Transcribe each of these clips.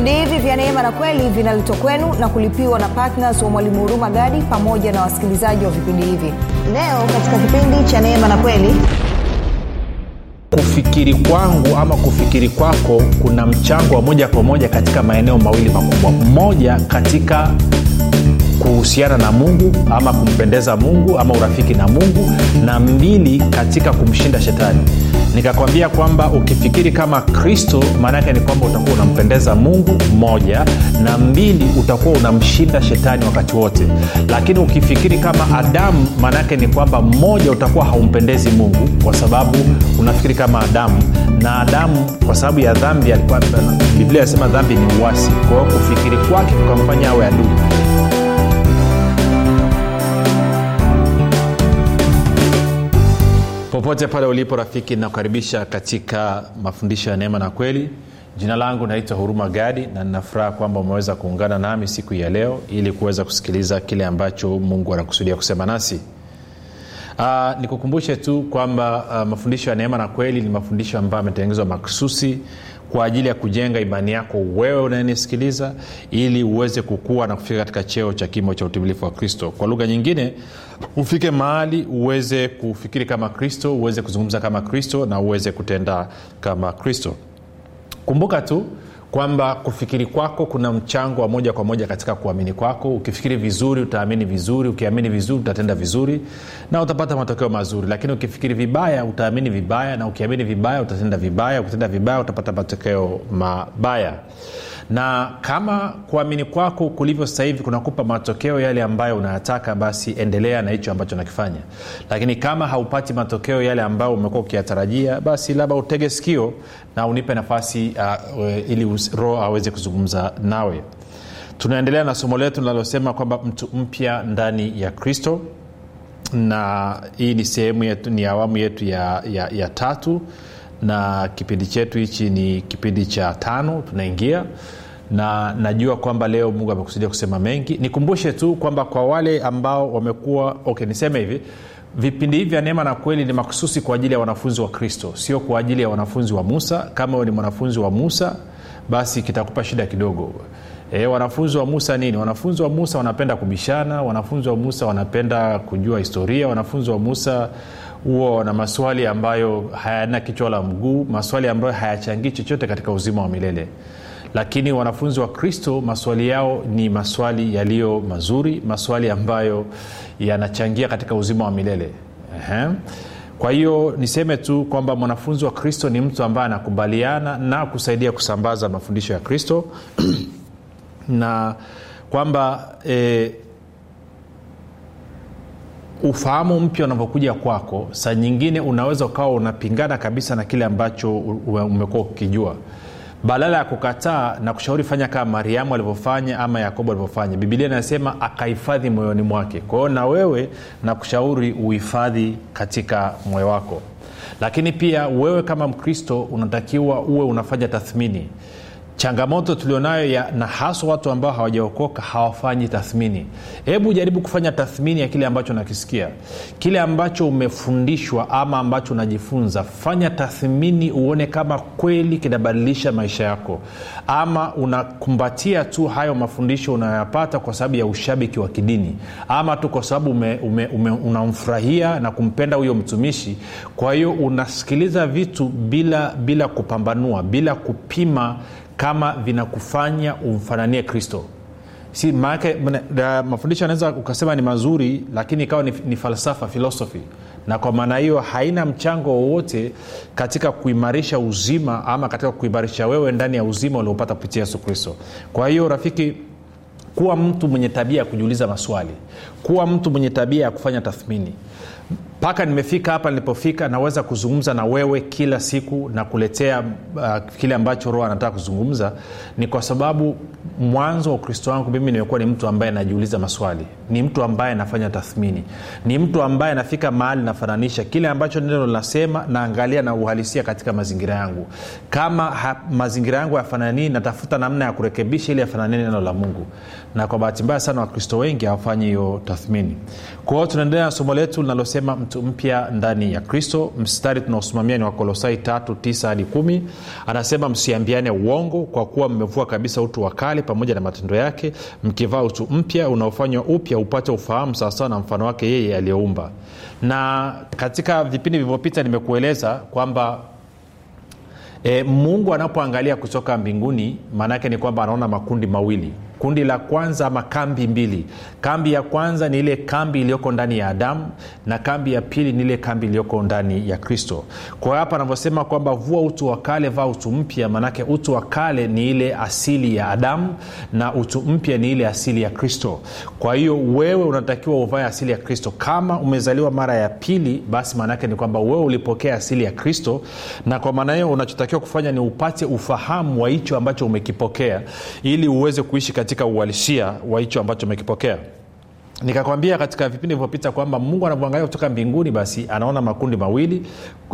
vipindi hivi vya neema na kweli vinaletwa kwenu na kulipiwa na ptns wa mwalimu huruma gadi pamoja na wasikilizaji wa vipindi hivi. Leo katika kipindi cha neema na kweli kufikiri kwangu ama kufikiri kwako kuna mchango wa moja kwa moja katika maeneo mawili makubwa. Moja katika kuhusiana na mungu ama kumpendeza mungu ama urafiki na mungu na mbili katika kumshinda shetani. Nikakwambia kwamba ukifikiri kama kristo maanaake ni kwamba utakuwa unampendeza mungu moja na mbili utakuwa unamshinda shetani wakati wote. Lakini ukifikiri kama adamu maanaake ni kwamba mmoja utakuwa haumpendezi mungu kwa sababu unafikiri kama adamu. Na adamu kwa sababu ya dhambi alikuwa biblia inasema dhambi ni uwasi kwa hiyo kufikiri kwake kukamfanya awe adui popote pale ulipo rafiki nakukaribisha katika mafundisho ya neema na kweli. Jina langu naitwa huruma gadi na ninafuraha kwamba umeweza kuungana nami siku ya leo ili kuweza kusikiliza kile ambacho mungu anakusudia kusema nasi. Uh, nikukumbushe tu kwamba uh, mafundisho ya neema na kweli ni mafundisho ambayo ametengenezwa maksusi kwa ajili ya kujenga imani yako wewe unayenisikiliza ili uweze kukua na kufika katika cheo cha kimo cha utimilifu wa kristo. Kwa lugha nyingine ufike mahali uweze kufikiri kama kristo uweze kuzungumza kama kristo na uweze kutenda kama kristo. Kumbuka tu kwamba kufikiri kwako kuna mchango wa moja kwa moja katika kuamini kwako. Ukifikiri vizuri utaamini vizuri. Ukiamini vizuri utatenda vizuri na utapata matokeo mazuri. Lakini ukifikiri vibaya utaamini vibaya na ukiamini vibaya utatenda vibaya. Ukitenda vibaya utapata matokeo mabaya na kama kuamini kwako kulivyo sasa hivi kunakupa matokeo yale ambayo unayataka basi endelea na hicho ambacho nakifanya lakini kama haupati matokeo yale ambayo umekuwa ukiyatarajia basi labda utege sikio na unipe nafasi uh, ili roho aweze kuzungumza nawe. Tunaendelea na somo letu linalosema kwamba mtu mpya ndani ya kristo. Na hii ni sehemu yetu ni awamu yetu ya, ya, ya tatu. Na kipindi chetu hichi ni kipindi cha tano. Tunaingia na najua kwamba leo mungu amekusudia kusema mengi. Nikumbushe tu kwamba kwa wale ambao wamekuwa okay niseme hivi vipindi hivi vya neema na kweli ni makususi kwa ajili ya wanafunzi wa kristo sio kwa ajili ya wanafunzi wa musa. Kama ni mwanafunzi wa musa basi kitakupa shida kidogo. E, wanafunzi wa musa nini? Wanafunzi wa musa wanapenda kubishana wanafunzi wa musa wanapenda kujua historia wanafunzi wa musa huwa wana maswali ambayo hayana kichwa la mguu maswali ambayo hayachangii chochote katika uzima wa milele lakini wanafunzi wa kristo maswali yao ni maswali yaliyo mazuri maswali ambayo yanachangia katika uzima wa milele. Ehe. kwa hiyo niseme tu kwamba mwanafunzi wa kristo ni mtu ambaye anakubaliana na kusaidia kusambaza mafundisho ya kristo. Na kwamba e, ufahamu mpya unavyokuja kwako saa nyingine unaweza ukawa unapingana kabisa na kile ambacho umekuwa ukikijua badala ya kukataa na kushauri fanya kama mariamu alivyofanya ama yakobo alivyofanya bibilia inasema akahifadhi moyoni mwake. Kwa hiyo na wewe na kushauri uhifadhi katika moyo wako. Lakini pia wewe kama mkristo unatakiwa uwe unafanya tathmini changamoto tulionayo ya na haswa watu ambao hawajaokoka hawafanyi tathmini. Hebu jaribu kufanya tathmini ya kile ambacho nakisikia kile ambacho umefundishwa ama ambacho unajifunza fanya tathmini uone kama kweli kinabadilisha maisha yako. Ama unakumbatia tu hayo mafundisho unayoyapata kwa sababu ya ushabiki wa kidini. Ama tu kwa sababu unamfurahia na kumpenda huyo mtumishi. Kwa hiyo unasikiliza vitu bila bila kupambanua bila kupima kama vinakufanya umfananie kristo. Si maanake mafundisho anaweza ukasema ni mazuri lakini ikawa ni, ni falsafa filosofi na kwa maana hiyo haina mchango wowote katika kuimarisha uzima ama katika kuimarisha wewe ndani ya uzima uliopata kupitia yesu kristo. Kwa hiyo rafiki kuwa mtu mwenye tabia ya kujiuliza maswali. Kuwa mtu mwenye tabia ya kufanya tathmini mpaka nimefika hapa nilipofika naweza kuzungumza na wewe kila siku na kuletea uh, kile ambacho roho anataka kuzungumza. Ni kwa sababu mwanzo wa ukristo wangu mimi nimekuwa ni mtu ambaye najiuliza maswali. Ni mtu ambaye anafanya tathmini. Ni mtu ambaye anafika mahali nafananisha kile ambacho neno linasema naangalia na uhalisia katika mazingira yangu. Kama ha, mazingira yangu yafananii natafuta namna ya kurekebisha ili yafananie neno la mungu. Na kwa bahati mbaya sana wakristo wengi hawafanyi hiyo tathmini. Kwa hiyo tunaendelea na somo letu linalosema mtu mpya ndani ya kristo. Mstari tunaosimamia ni wakolosai tatu tisa hadi 1 anasema msiambiane uongo kwa kuwa mmevua kabisa utu wa kale pamoja na matendo yake. Mkivaa utu mpya unaofanywa upya upate ufahamu sawasawa na mfano wake yeye aliyeumba. Na katika vipindi vilivyopita nimekueleza kwamba e, mungu anapoangalia kutoka mbinguni maanaake ni kwamba anaona makundi mawili kundi la kwanza ama kambi mbili. Kambi ya kwanza ni ile kambi iliyoko ndani ya adamu na kambi ya pili ni ile kambi iliyoko ndani ya kristo. Kwa hapa anavyosema kwamba vua utu wa kale vaa utu mpya maanake utu wa kale ni ile asili ya adamu na utu mpya ni ile asili ya kristo. Kwa hiyo wewe unatakiwa uvae asili ya kristo. Kama umezaliwa mara ya pili basi maanaake ni kwamba wewe ulipokea asili ya kristo na kwa maana hiyo unachotakiwa kufanya ni upate ufahamu wa hicho ambacho umekipokea ili uweze kuishi uhalisia wa hicho ambacho umekipokea nikakwambia katika vipindi vilivyopita kwamba mungu anavyoangalia kutoka mbinguni basi anaona makundi mawili.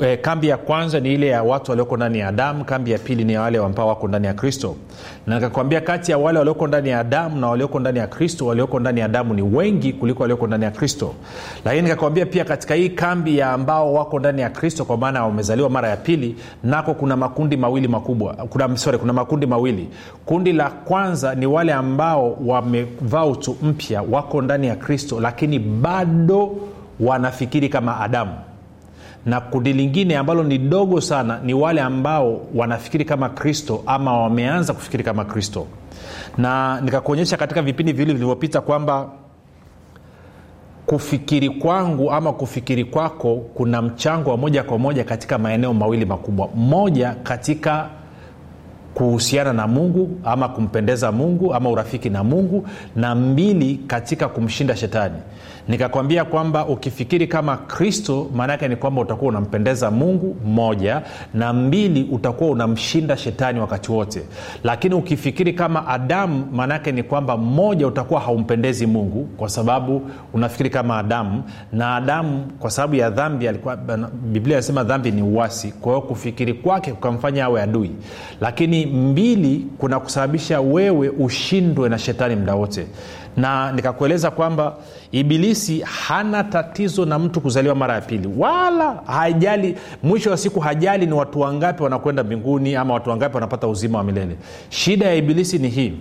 E, kambi ya kwanza ni ile ya watu walioko ndani ya adamu kambi ya pili ni wale ambao wako ndani ya kristo. Na nikakwambia kati ya wale walioko ndani ya adamu na walioko ndani ya kristo walioko ndani ya adamu ni wengi kuliko walioko ndani ya kristo. Lakini nikakwambia pia katika hii kambi ya ambao wako ndani ya kristo kwa maana wamezaliwa mara ya pili nako kuna makundi mawili makubwa. Kuna, sorry, kuna makundi mawili. Kundi la kwanza ni wale ambao wamevaa utu mpya wako ndani ya kristo lakini bado wanafikiri kama adamu. Na kundi lingine ambalo ni dogo sana ni wale ambao wanafikiri kama kristo ama wameanza kufikiri kama kristo. Na nikakuonyesha katika vipindi viwili vilivyopita kwamba kufikiri kwangu ama kufikiri kwako kuna mchango wa moja kwa moja katika maeneo mawili makubwa. Moja katika kuhusiana na mungu ama kumpendeza mungu ama urafiki na mungu na mbili katika kumshinda shetani nikakwambia kwamba ukifikiri kama kristo maanaake ni kwamba utakuwa unampendeza mungu moja na mbili utakuwa unamshinda shetani wakati wote. Lakini ukifikiri kama adamu maanaake ni kwamba moja utakuwa haumpendezi mungu kwa sababu unafikiri kama adamu. Na adamu kwa sababu ya dhambi biblia inasema dhambi ni uwasi kwa kufikiri kwake kukamfanya awe adui. Lakini mbili kuna kusababisha wewe ushindwe na shetani muda wote na nikakueleza kwamba ibilisi hana tatizo na mtu kuzaliwa mara ya pili. Wala hajali mwisho wa siku hajali ni watu wangapi wanakwenda mbinguni ama watu wangapi wanapata uzima wa milele. Shida ya ibilisi ni hii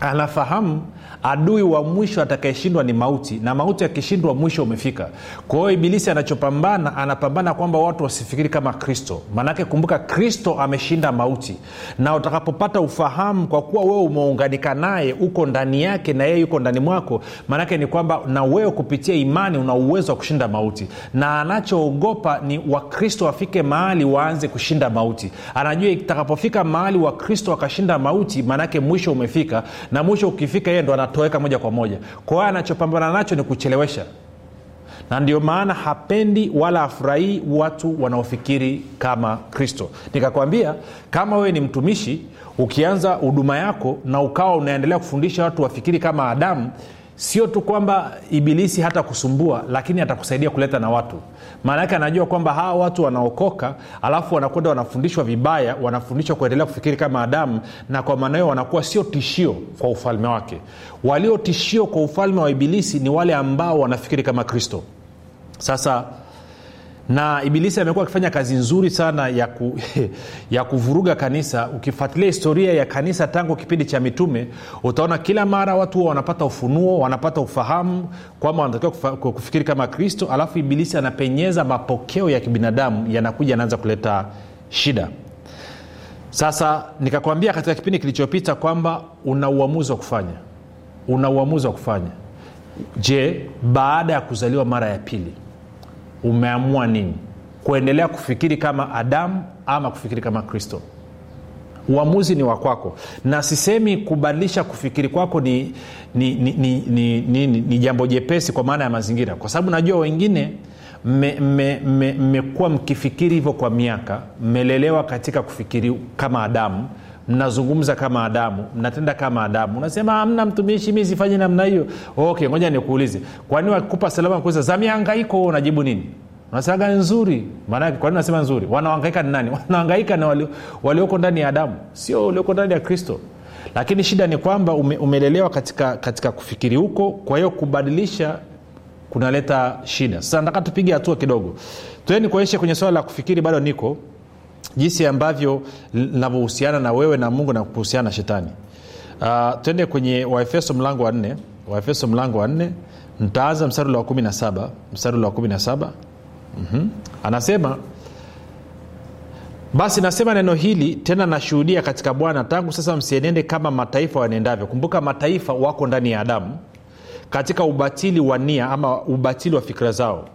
anafahamu adui wa mwisho atakayeshindwa ni mauti na mauti akishindwa mwisho umefika. Kwa hiyo ibilisi anachopambana anapambana kwamba watu wasifikiri kama kristo. Maanake kumbuka kristo ameshinda mauti. Na utakapopata ufahamu kwa kuwa wewe umeunganika naye uko ndani yake na yeye yuko ndani mwako maanake ni kwamba na wewe kupitia imani una uwezo wa kushinda mauti. Na anachoogopa ni wakristo wafike mahali waanze kushinda mauti. Anajua itakapofika mahali wakristo wakashinda mauti maanake mwisho umefika na mwisho ukifika yeye ndo anatoweka moja kwa moja. Kwa hiyo anachopambana nacho ni kuchelewesha. Na ndio maana hapendi wala afurahii watu wanaofikiri kama kristo. Nikakwambia kama wewe ni mtumishi ukianza huduma yako na ukawa unaendelea kufundisha watu wafikiri kama adamu sio tu kwamba ibilisi hata kusumbua lakini atakusaidia kuleta na watu. Maana yake anajua kwamba hawa watu wanaokoka alafu wanakwenda wanafundishwa vibaya wanafundishwa kuendelea kufikiri kama adamu na kwa maana hiyo wanakuwa sio tishio kwa ufalme wake. Walio tishio kwa ufalme wa ibilisi ni wale ambao wanafikiri kama kristo. Sasa na ibilisi amekuwa akifanya kazi nzuri sana ya, ku, ya kuvuruga kanisa. Ukifuatilia historia ya kanisa tangu kipindi cha mitume utaona kila mara watu huwa wanapata ufunuo wanapata ufahamu kwamba wanatakiwa kufikiri kama kristo alafu ibilisi anapenyeza mapokeo ya kibinadamu yanakuja yanaanza kuleta shida. Sasa nikakwambia katika kipindi kilichopita kwamba una uamuzi wa kufanya. Una uamuzi wa kufanya. Je baada ya kuzaliwa mara ya pili umeamua nini? Kuendelea kufikiri kama adamu ama kufikiri kama kristo. Uamuzi ni wakwako na sisemi kubadilisha kufikiri kwako ni, ni, ni, ni, ni, ni, ni, ni jambo jepesi kwa maana ya mazingira. Kwa sababu najua wengine mmekuwa mkifikiri hivyo kwa miaka mmelelewa katika kufikiri kama adamu mnazungumza kama adamu mnatenda kama adamu. Unasema amna mtumishi mi sifanyi namna hiyo. Okay ngoja nikuulize. Kwani wakikupa salama kuuliza za mihangaiko unajibu nini? Unasemaga nzuri. Maanake kwanini nasema nzuri? Wanaohangaika ni nani? Wanahangaika na walioko wali ndani ya adamu sio walioko ndani ya kristo. Lakini shida ni kwamba ume, umelelewa katika, katika kufikiri huko. Kwa hiyo kubadilisha kunaleta shida. Sasa nataka tupige hatua kidogo. Tueni kuonyeshe kwenye swala la kufikiri bado niko jinsi ambavyo linavyohusiana na wewe na mungu na kuhusiana na shetani. Uh, twende kwenye waefeso mlango wa nne. Waefeso mlango wa nne. Ntaanza mstari wa kumi na saba. Mstari wa kumi na saba. Mm-hmm. anasema basi nasema neno hili tena nashuhudia katika bwana tangu sasa msienende kama mataifa wanendavyo kumbuka mataifa wako ndani ya adamu katika ubatili wa nia ama ubatili wa fikira zao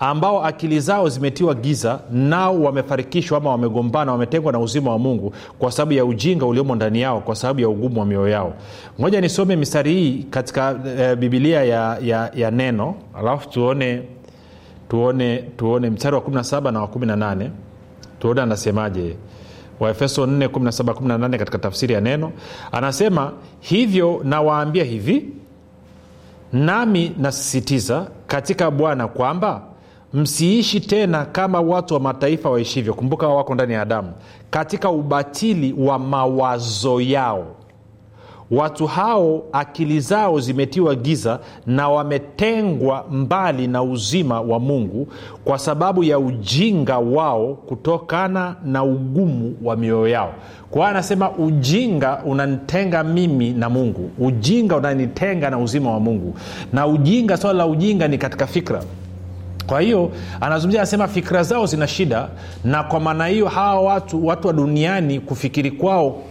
ambao akili zao zimetiwa giza nao wamefarikishwa ama wamegombana wametengwa na uzima wa mungu kwa sababu ya ujinga uliomo ndani yao kwa sababu ya ugumu wa mioyo yao. Moja nisome mistari hii katika e, bibilia ya, ya, ya neno alafu tuone tuone tuone mstari wa 17 na wa 18 tuone anasemaje. Waefeso 4 katika tafsiri ya neno. Anasema hivyo nawaambia hivi nami nasisitiza katika bwana kwamba msiishi tena kama watu wa mataifa waishivyo. Kumbuka wako ndani ya adamu. Katika ubatili wa mawazo yao. Watu hao akili zao zimetiwa giza na wametengwa mbali na uzima wa mungu kwa sababu ya ujinga wao kutokana na ugumu wa mioyo yao. Kwa anasema ujinga unanitenga mimi na mungu. Ujinga unanitenga na uzima wa mungu. Na ujinga swala la ujinga ni katika fikra kwa hiyo anazungumzia anasema fikira zao zina shida na kwa maana hiyo hawa watu watu wa duniani kufikiri kwao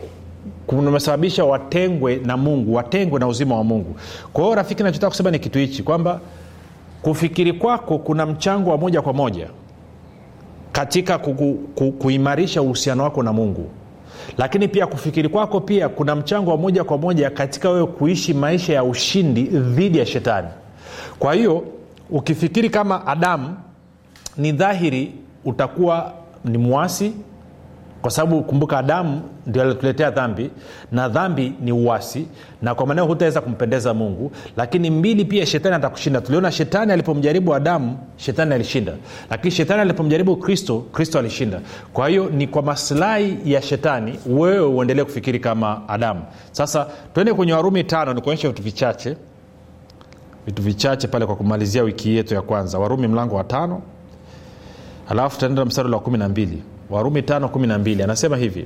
kumesababisha watengwe na mungu watengwe na uzima wa mungu. Kwa hiyo rafiki nachotaka kusema ni kitu hichi kwamba kufikiri kwako kuna mchango wa moja kwa moja katika kuku, ku, kuimarisha uhusiano wako na mungu. Lakini pia kufikiri kwako pia kuna mchango wa moja kwa moja katika wewe kuishi maisha ya ushindi dhidi ya shetani. Kwa hiyo ukifikiri kama adamu ni dhahiri utakuwa ni mwasi kwa sababu kumbuka adamu ndio alituletea dhambi na dhambi ni uwasi na kwa maneo hutaweza kumpendeza mungu. Lakini mbili pia shetani atakushinda. Tuliona shetani alipomjaribu adamu shetani alishinda. Lakini shetani alipomjaribu kristo kristo alishinda. Kwa hiyo ni kwa masilahi ya shetani wewe uendelee kufikiri kama adamu sasa tuende kwenye warumi tano nikuonyesha vitu vichache vitu vichache pale kwa kumalizia wiki yetu ya kwanza. Warumi mlango wa tano. Alafu tutaenda mstari wa kumi na mbili. Warumi tano kumi na mbili. Anasema hivi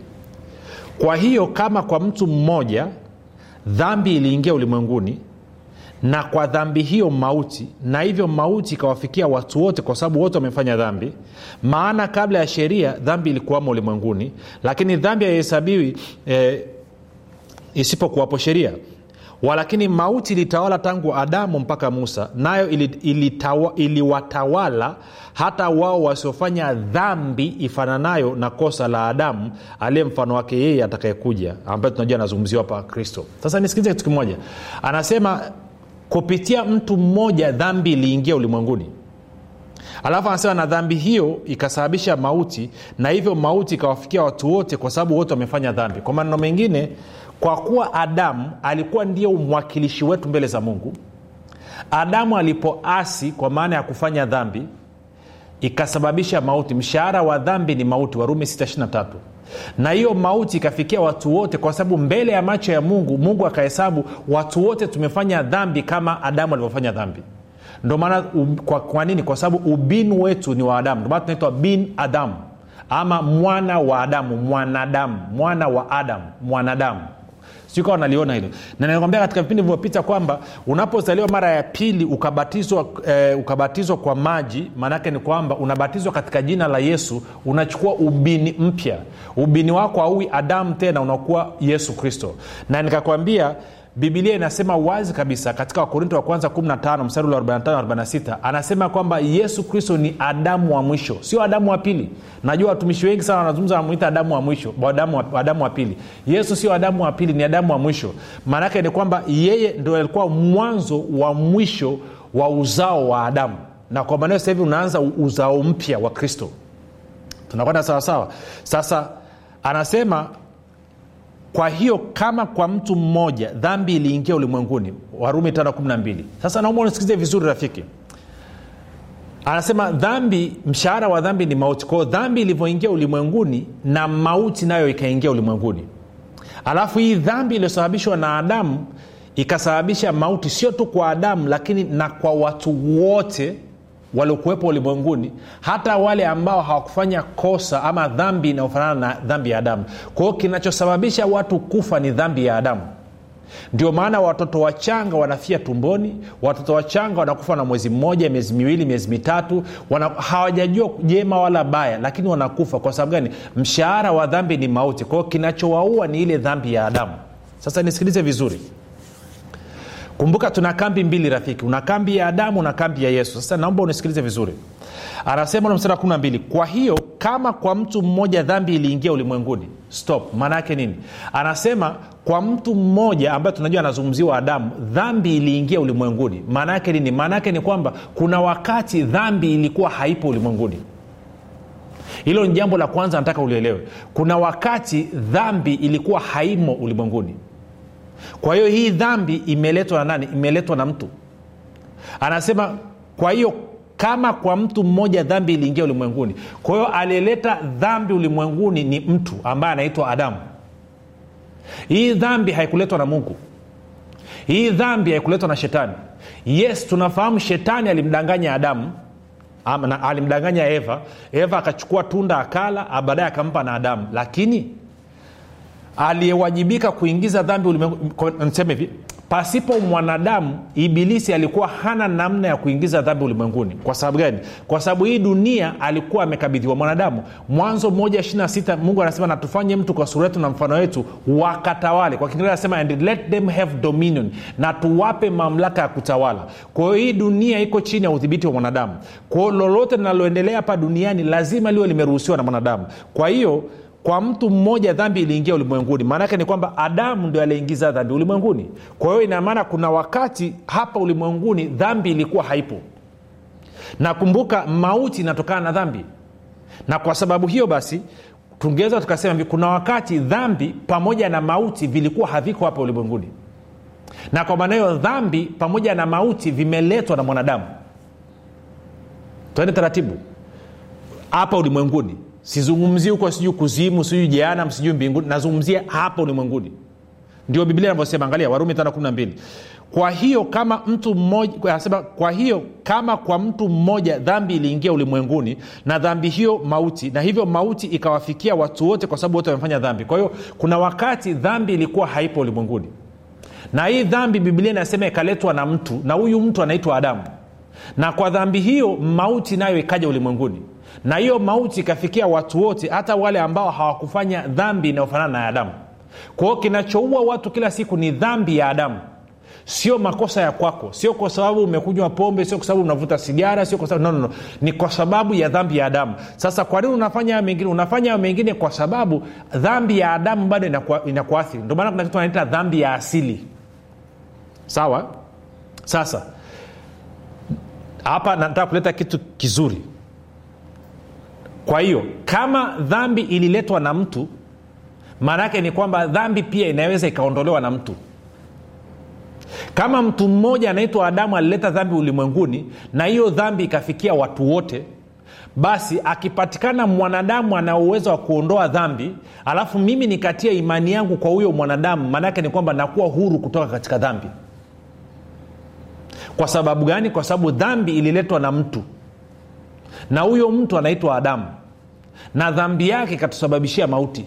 kwa hiyo kama kwa mtu mmoja dhambi iliingia ulimwenguni na kwa dhambi hiyo mauti na hivyo mauti ikawafikia watu wote kwa sababu wote wamefanya dhambi maana kabla ya sheria dhambi ilikuwamo ulimwenguni lakini dhambi haihesabiwi eh, isipokuwapo sheria walakini mauti ilitawala tangu adamu mpaka musa nayo iliwatawala ili, ili hata wao wasiofanya dhambi ifananayo na kosa la adamu aliye mfano wake yeye atakayekuja ambaye tunajua anazungumziwa hapa kristo. Sasa nisikilize kitu kimoja. Anasema kupitia mtu mmoja dhambi iliingia ulimwenguni. Alafu anasema na dhambi hiyo ikasababisha mauti na hivyo mauti ikawafikia watu wote kwa sababu wote wamefanya dhambi. Kwa maneno mengine kwa kuwa adamu alikuwa ndio mwakilishi wetu mbele za mungu adamu alipoasi kwa maana ya kufanya dhambi ikasababisha mauti. Mshahara wa dhambi ni mauti warumi 623 na hiyo mauti ikafikia watu wote kwa sababu mbele ya macho ya mungu mungu akahesabu watu wote tumefanya dhambi kama adamu alivyofanya dhambi. Ndio maana kwa, kwa nini? Kwa sababu ubinu wetu ni wa adamu. Ndomaana tunaitwa bin adamu ama mwana wa adamu mwanadamu mwana wa adamu mwanadamu sikawa naliona hilo. Na nilikwambia katika vipindi vilivyopita kwamba unapozaliwa mara ya pili ukabatizwa eh, ukabatizwa kwa maji maanaake ni kwamba unabatizwa katika jina la yesu unachukua ubini mpya. Ubini wako auwi adamu tena unakuwa yesu kristo. Na nikakwambia bibilia inasema wazi kabisa katika wakorinto wa kwanza 15 mstari ule 45 anasema kwamba yesu kristo ni adamu wa mwisho sio adamu wa pili. Najua watumishi wengi sana wanazungumza wanamwita adamu wa mwisho adamu wa, adamu wa pili. Yesu sio adamu wa pili ni adamu wa mwisho. Maanaake ni kwamba yeye ndo alikuwa mwanzo wa mwisho wa uzao wa adamu. Na kwa maneo hivi unaanza uzao mpya wa kristo. Tunakwenda sawasawa. Sasa anasema kwa hiyo kama kwa mtu mmoja dhambi iliingia ulimwenguni warumi 512 sasa naomba unisikilize vizuri rafiki. Anasema dhambi mshahara wa dhambi ni mauti. Kwao dhambi ilivyoingia ulimwenguni na mauti nayo ikaingia ulimwenguni. Alafu hii dhambi iliyosababishwa na adamu ikasababisha mauti sio tu kwa adamu lakini na kwa watu wote waliokuwepo ulimwenguni hata wale ambao hawakufanya kosa ama dhambi inayofanana na dhambi ya adamu. Kwa hiyo kinachosababisha watu kufa ni dhambi ya adamu. Ndio maana watoto wachanga wanafia tumboni watoto wachanga wanakufa na mwezi mmoja miezi miwili miezi mitatu hawajajua jema wala baya lakini wanakufa. Kwa sababu gani? Mshahara wa dhambi ni mauti. Kwa hiyo kinachowaua ni ile dhambi ya adamu. Sasa nisikilize vizuri kumbuka tuna kambi mbili rafiki. Una kambi ya adamu na kambi ya yesu. Sasa naomba unisikilize vizuri. Anasema na mstari wa 12 kwa hiyo kama kwa mtu mmoja dhambi iliingia ulimwenguni stop. Maana yake nini? Anasema kwa mtu mmoja ambaye tunajua anazungumziwa adamu dhambi iliingia ulimwenguni. Maana yake nini? Maana yake ni kwamba kuna wakati dhambi ilikuwa haipo ulimwenguni. Hilo ni jambo la kwanza nataka ulielewe. Kuna wakati dhambi ilikuwa haimo ulimwenguni kwa hiyo hii dhambi imeletwa na nani? Imeletwa na mtu. Anasema kwa hiyo kama kwa mtu mmoja dhambi iliingia ulimwenguni kwa hiyo aliyeleta dhambi ulimwenguni ni mtu ambaye anaitwa adamu. Hii dhambi haikuletwa na mungu. Hii dhambi haikuletwa na shetani. Yes tunafahamu shetani alimdanganya adamu alimdanganya eva. Eva akachukua tunda akala baadaye akampa na adamu. Lakini aliyewajibika kuingiza dhambi ulimwenguni hivi pasipo mwanadamu ibilisi alikuwa hana namna ya kuingiza dhambi ulimwenguni. Kwa sababu gani? Kwa sababu hii dunia alikuwa amekabidhiwa mwanadamu. Mwanzo moja ishirina sita mungu anasema natufanye mtu kwa sura yetu na mfano wetu wakatawale. Kwa kiingereza anasema and let them have dominion. Na tuwape mamlaka ya kutawala. Kwa hiyo hii dunia iko chini ya udhibiti wa mwanadamu. Kwao lolote linaloendelea hapa duniani lazima liwe limeruhusiwa na mwanadamu. Kwa hiyo kwa mtu mmoja dhambi iliingia ulimwenguni maanake ni kwamba adamu ndio aliingiza dhambi ulimwenguni. Kwa hiyo inamaana kuna wakati hapa ulimwenguni dhambi ilikuwa haipo. Nakumbuka mauti inatokana na dhambi. Na kwa sababu hiyo basi tungeweza tukasema kuna wakati dhambi pamoja na mauti vilikuwa haviko hapa ulimwenguni. Na kwa maana hiyo dhambi pamoja na mauti vimeletwa na mwanadamu. Twende taratibu. Hapa ulimwenguni sizungumzii huko sijui kuzimu sijui jeanam sijui mbinguni nazungumzia hapa ulimwenguni. Ndio biblia inavyosema angalia warumi 512 kwa hiyo kama mtu mmoja kwa hiyo kama kwa mtu mmoja dhambi iliingia ulimwenguni na dhambi hiyo mauti na hivyo mauti ikawafikia watu wote kwa sababu wote wamefanya dhambi. Kwa hiyo kuna wakati dhambi ilikuwa haipo ulimwenguni. Na hii dhambi biblia inasema ikaletwa na mtu na huyu mtu anaitwa adamu. Na kwa dhambi hiyo mauti nayo ikaja ulimwenguni na hiyo mauti ikafikia watu wote hata wale ambao hawakufanya dhambi inayofanana na adamu. Kwa hiyo kinachoua watu kila siku ni dhambi ya adamu. Sio makosa ya kwako. Sio kwa sababu umekunywa pombe sio kwa sababu unavuta sigara sio kwa sababu no, no, no. ni kwa sababu ya dhambi ya adamu. Sasa kwa nini unafanya hayo mengine? Unafanya hayo mengine kwa sababu dhambi ya adamu bado inakuathiri. Ndio maana kuna kitu anaita dhambi ya asili. Sawa? Sasa hapa nataka kuleta kitu kizuri kwa hiyo kama dhambi ililetwa na mtu maana yake ni kwamba dhambi pia inaweza ikaondolewa na mtu. Kama mtu mmoja anaitwa adamu alileta dhambi ulimwenguni na hiyo dhambi ikafikia watu wote basi akipatikana mwanadamu ana uwezo wa kuondoa dhambi alafu mimi nikatia imani yangu kwa huyo mwanadamu maanaake ni kwamba nakuwa huru kutoka katika dhambi. Kwa sababu gani? Kwa sababu dhambi ililetwa na mtu na huyo mtu anaitwa adamu. Na dhambi yake ikatusababishia mauti.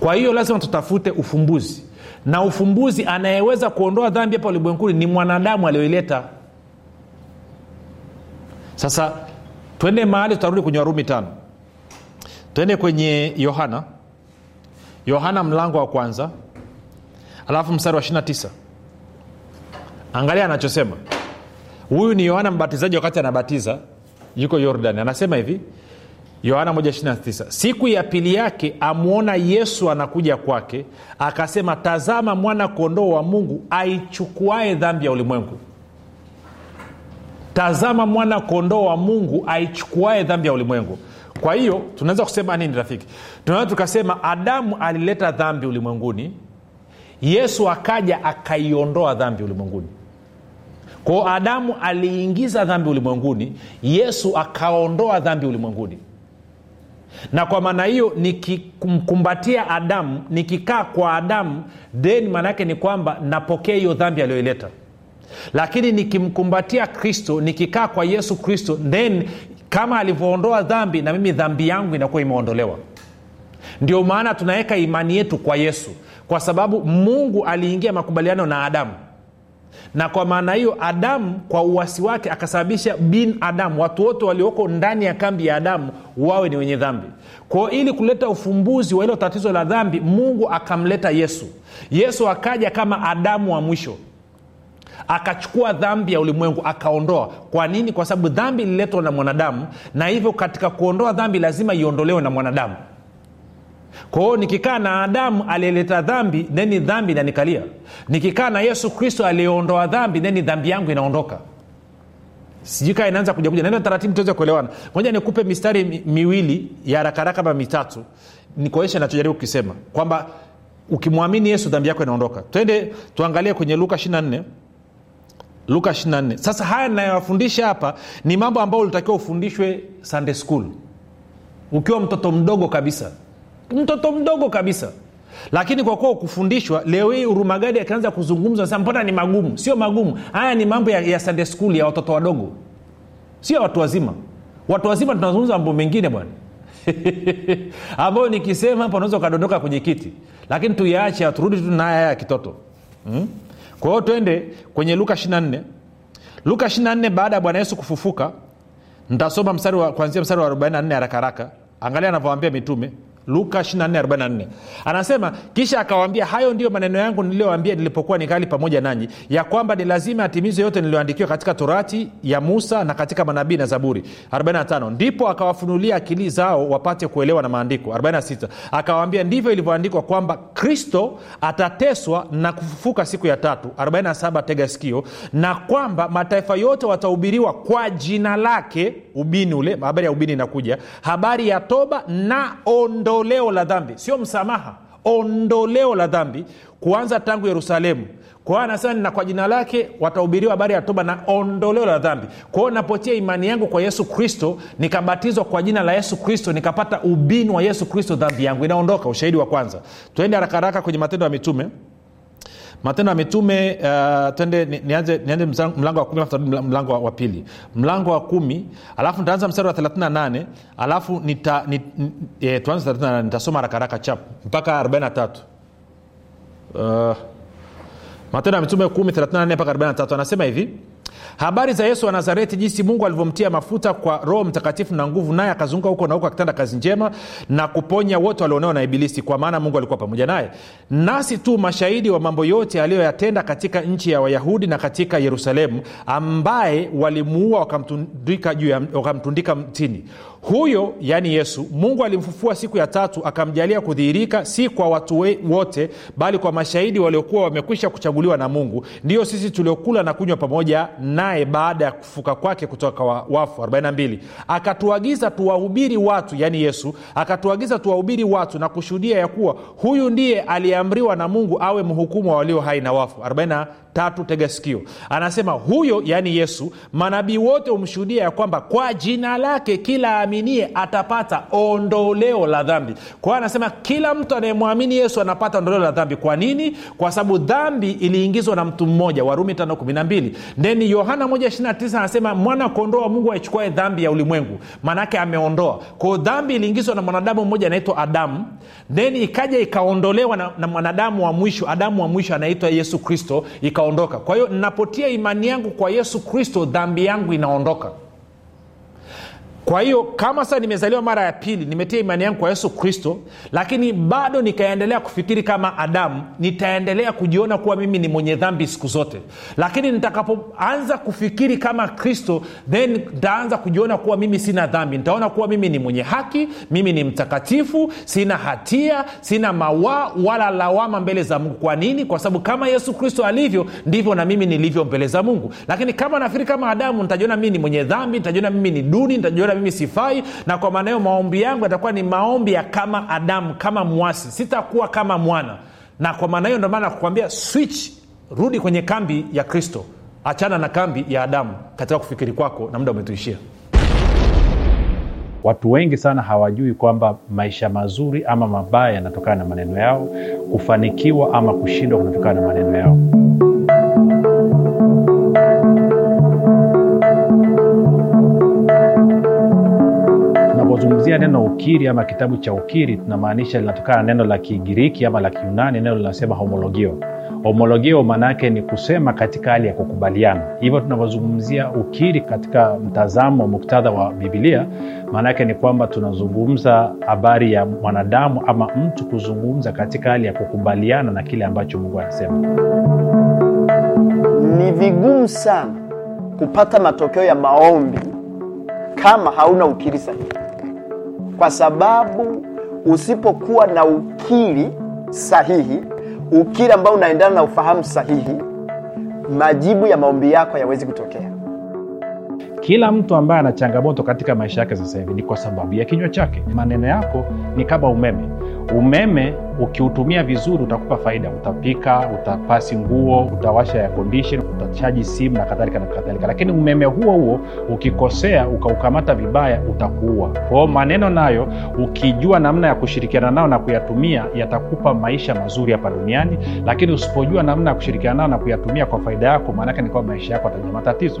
Kwa hiyo lazima tutafute ufumbuzi. Na ufumbuzi anayeweza kuondoa dhambi hapa ulimwenguni ni mwanadamu aliyoileta. Sasa twende mahali tutarudi kwenye warumi tano. Twende kwenye yohana. Yohana mlango wa kwanza. Alafu mstari wa 29 angalia anachosema huyu ni yohana mbatizaji wakati anabatiza yuko yordani. Anasema hivi yohana 129 siku ya pili yake amwona yesu anakuja kwake akasema tazama mwana kondoo wa mungu aichukuae dhambi ya ulimwengu. Tazama mwana kondoo wa mungu aichukuae dhambi ya ulimwengu. Kwa hiyo tunaweza kusema nini rafiki? Tunaweza tukasema adamu alileta dhambi ulimwenguni yesu akaja akaiondoa dhambi ulimwenguni kwao adamu aliingiza dhambi ulimwenguni yesu akaondoa dhambi ulimwenguni. Na kwa maana hiyo nikimkumbatia adamu nikikaa kwa adamu then maana yake ni kwamba napokea hiyo dhambi aliyoileta. Lakini nikimkumbatia kristo nikikaa kwa yesu kristo then kama alivyoondoa dhambi na mimi dhambi yangu inakuwa imeondolewa. Ndio maana tunaweka imani yetu kwa yesu. Kwa sababu mungu aliingia makubaliano na adamu na kwa maana hiyo adamu kwa uwasi wake akasababisha bin adamu. Watu wote walioko ndani ya kambi ya adamu wawe ni wenye dhambi. Kwao ili kuleta ufumbuzi wa hilo tatizo la dhambi mungu akamleta yesu. Yesu akaja kama adamu wa mwisho. Akachukua dhambi ya ulimwengu akaondoa. Kwa nini? Kwa sababu dhambi ililetwa na mwanadamu na hivyo katika kuondoa dhambi lazima iondolewe na mwanadamu kwa hiyo nikikaa na adamu aliyeleta dhambi theni dhambi inanikalia. Nikikaa na yesu kristo aliyeondoa dhambi theni dhambi yangu inaondoka. Sijui kaa inaanza kuja kuja. Naenda taratibu tuweze kuelewana. Moja nikupe mistari miwili ya harakaraka kama mitatu. Nikuonyesha nachojaribu kukisema. Kwamba ukimwamini yesu dhambi yako inaondoka. Twende tuangalie kwenye luka 24 luka 24 sasa haya nayowafundisha hapa ni mambo ambayo ulitakiwa ufundishwe sunday school. Ukiwa mtoto mdogo kabisa mtoto mdogo kabisa. Lakini kwa kuwa ukufundishwa leo hii urumagadi akianza kuzungumza sa mbona ni magumu? Sio magumu. Haya ni mambo ya, ya sunday school ya watoto wadogo. Sio watu wazima. Watu wazima tunazungumza mambo mengine bwana. Ambayo nikisema hapo unaweza ukadondoka kwenye kiti. Lakini tuyaache turudi tu na haya ya kitoto. Hmm? kwa hiyo twende kwenye luka 24 luka 24 baada ya bwana yesu kufufuka ntasoma mstari kuanzia mstari wa 44 haraka haraka. Angalia anavyoambia mitume luka 2444 anasema kisha akawaambia hayo ndiyo maneno yangu niliyoambia nilipokuwa nikali pamoja nanyi ya kwamba ni lazima atimize yote niliyoandikiwa katika torati ya musa na katika manabii na zaburi. 45 ndipo akawafunulia akili zao wapate kuelewa na maandiko. 46 akawaambia ndivyo ilivyoandikwa kwamba kristo atateswa na kufufuka siku ya tatu. 47 tega sikio. Na kwamba mataifa yote watahubiriwa kwa jina lake. Ubini ule habari ya ubini inakuja. Habari ya toba na ondoleo la dhambi sio msamaha ondoleo la dhambi kuanza tangu yerusalemu. Kwao anasema na kwa jina lake watahubiriwa habari ya toba na ondoleo la dhambi. Kwao napotia imani yangu kwa yesu kristo nikabatizwa kwa jina la yesu kristo nikapata ubini wa yesu kristo dhambi yangu inaondoka ushahidi wa kwanza. Tuende haraka haraka kwenye matendo ya mitume matendo ya mitume uh, tende nianze, nianze mlango wa kumi mlango wa, pili. Mlango wa kumi alafu nitaanza mstari wa 38 alafu nita, nit, e, 38 nitasoma harakaraka chap mpaka 43 uh, matendo ya mitume 1 34 mpaka 43 anasema hivi habari za yesu wa nazareti jinsi mungu alivyomtia mafuta kwa roho mtakatifu na nguvu naye akazunguka huko na huko akitenda kazi njema na kuponya wote walionewa na ibilisi kwa maana mungu alikuwa pamoja naye. Nasi tu mashahidi wa mambo yote aliyoyatenda katika nchi ya wayahudi na katika yerusalemu ambaye walimuua wakamtundika mtini. Huyo yaani yesu mungu alimfufua siku ya tatu akamjalia kudhihirika si kwa watu wote bali kwa mashahidi waliokuwa wamekwisha kuchaguliwa na mungu. Ndiyo sisi tuliokula na kunywa pamoja naye baada ya kufuka kwake kutoka wa, wafu 42 akatuagiza tuwahubiri watu yani yesu akatuagiza tuwahubiri watu na kushuhudia ya kuwa huyu ndiye aliyeamriwa na mungu awe mhukumu wa walio hai na wafu. 43 tatu tega sikio. Anasema huyo yani yesu manabii wote humshuhudia ya kwamba kwa jina lake kila aaminie atapata ondoleo la dhambi. Kwa anasema kila mtu anayemwamini yesu anapata ondoleo la dhambi. Kwa nini? Kwa sababu dhambi iliingizwa na mtu mmoja warumi 512 ndeni yohana 129 anasema mwana kondoo wa mungu aichukuae dhambi ya ulimwengu. Maanaake ameondoa. Kwao dhambi iliingizwa na mwanadamu mmoja anaitwa adamu. Then ikaja ikaondolewa na, na mwanadamu wa mwisho. Adamu wa mwisho anaitwa yesu kristo ikaondoka. Kwa hiyo napotia imani yangu kwa yesu kristo dhambi yangu inaondoka kwa hiyo kama sasa nimezaliwa mara ya pili nimetia imani yangu kwa yesu kristo lakini bado nikaendelea kufikiri kama adamu nitaendelea kujiona kuwa mimi ni mwenye dhambi siku zote. Lakini nitakapoanza kufikiri kama kristo then nitaanza kujiona kuwa mimi sina dhambi. Nitaona kuwa mimi ni mwenye haki mimi ni mtakatifu sina hatia sina mawaa wala lawama mbele za mungu. Kwa nini? Kwa sababu kama yesu kristo alivyo ndivyo na mimi nilivyo mbele za mungu. Lakini kama nafikiri kama adamu nitajiona mimi ni mwenye dhambi nitajiona mimi ni duni nitajiona mimi sifai na kwa maana hiyo maombi yangu yatakuwa ni maombi ya kama adamu kama mwasi. Sitakuwa kama mwana. Na kwa maana hiyo ndio maana kukwambia switch rudi kwenye kambi ya kristo. Achana na kambi ya adamu katika kufikiri kwako na muda umetuishia. Watu wengi sana hawajui kwamba maisha mazuri ama mabaya yanatokana na maneno yao kufanikiwa ama kushindwa kunatokana na maneno yao tunapozungumzia neno ukiri ama kitabu cha ukiri tunamaanisha linatokana na neno la kigiriki ama la kiunani neno linasema homologio. Homologio maana yake ni kusema katika hali ya kukubaliana. Hivyo tunavyozungumzia ukiri katika mtazamo muktadha wa bibilia maana yake ni kwamba tunazungumza habari ya mwanadamu ama mtu kuzungumza katika hali ya kukubaliana na kile ambacho mungu anasema. Ni vigumu sana kupata matokeo ya maombi kama hauna ukiri sahihi kwa sababu usipokuwa na ukiri sahihi ukiri ambao unaendana na ufahamu sahihi majibu ya maombi yako hayawezi kutokea kila mtu ambaye ana changamoto katika maisha yake sasa hivi ni kwa sababu ya kinywa chake. Maneno yako ni kama umeme. Umeme ukiutumia vizuri utakupa faida. Utapika utapasi nguo utawasha ya condition utachaji simu na kadhalika na kadhalika. Lakini umeme huo huo ukikosea ukaukamata vibaya utakuua. Kwao maneno nayo ukijua namna ya kushirikiana nao na kuyatumia yatakupa maisha mazuri hapa duniani. Lakini usipojua namna ya kushirikiana nao na kuyatumia kwa faida yako maanake ni kwamba maisha yako atajaa matatizo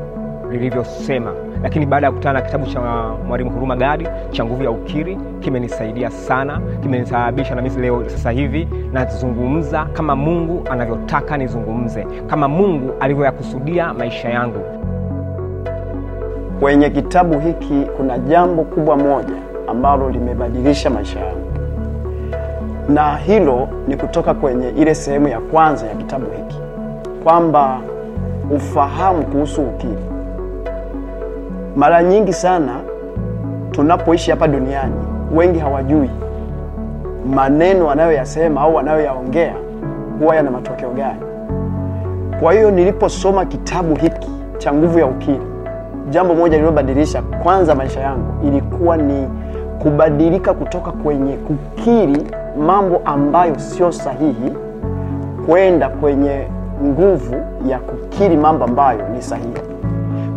lilivyosema lakini baada ya kukutana na kitabu cha mwalimu huruma gadi cha nguvu ya ukiri kimenisaidia sana kimenisababisha na mimi leo sasa hivi nazungumza kama mungu anavyotaka nizungumze kama mungu alivyoyakusudia maisha yangu. Kwenye kitabu hiki kuna jambo kubwa moja ambalo limebadilisha maisha yangu. Na hilo ni kutoka kwenye ile sehemu ya kwanza ya kitabu hiki kwamba ufahamu kuhusu ukiri mara nyingi sana tunapoishi hapa duniani wengi hawajui maneno wanayoyasema au wanayoyaongea huwa yana matokeo gani. Kwa hiyo niliposoma kitabu hiki cha nguvu ya ukiri jambo moja lililobadilisha kwanza maisha yangu ilikuwa ni kubadilika kutoka kwenye kukiri mambo ambayo sio sahihi kwenda kwenye nguvu ya kukiri mambo ambayo ni sahihi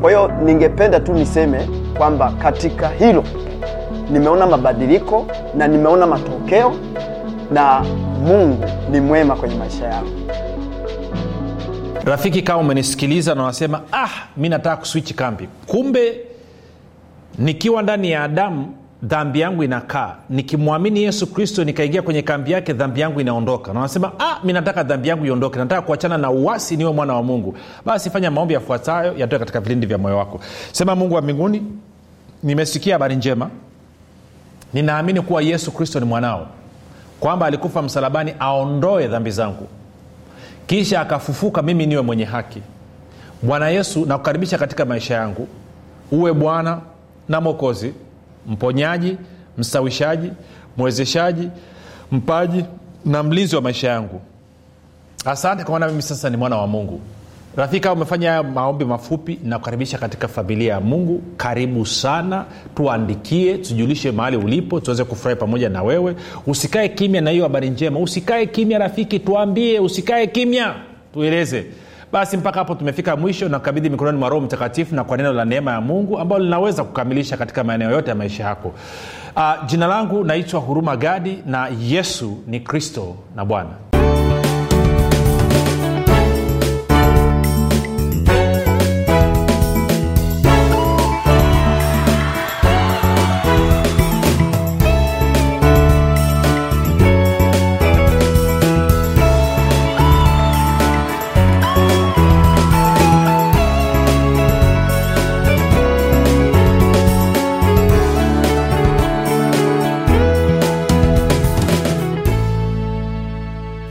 kwa hiyo ningependa tu niseme kwamba katika hilo nimeona mabadiliko na nimeona matokeo na mungu ni mwema kwenye maisha yangu. Rafiki kama umenisikiliza na unasema ah mi nataka kuswichi kambi. Kumbe nikiwa ndani ya adamu dhambi yangu inakaa. Nikimwamini yesu kristo nikaingia kwenye kambi yake dhambi yangu inaondoka. Na wanasema ah, mi nataka dhambi yangu iondoke. Nataka kuachana na uwasi niwe mwana wa mungu. Basi fanya maombi yafuatayo yatoe katika vilindi vya moyo wako. Sema mungu wa mbinguni nimesikia habari njema. Ninaamini kuwa yesu kristo ni mwanao. Kwamba alikufa msalabani aondoe dhambi zangu. Kisha akafufuka mimi niwe mwenye haki. Bwana yesu nakukaribisha katika maisha yangu. Uwe bwana na mwokozi mponyaji mstawishaji mwezeshaji mpaji na mlinzi wa maisha yangu. Asante kwa maana mimi sasa ni mwana wa mungu. Rafika umefanya haya maombi mafupi na katika familia ya mungu. Karibu sana tuandikie tujulishe mahali ulipo tuweze kufurahi pamoja na wewe. Usikae kimya na hiyo habari njema. Usikae kimya rafiki tuambie. Usikae kimya tueleze basi mpaka hapo tumefika mwisho na kukabidhi mikononi mwa roho mtakatifu na kwa neno la neema ya mungu ambalo linaweza kukamilisha katika maeneo yote ya maisha yako. Uh, jina langu naitwa huruma gadi na yesu ni kristo na bwana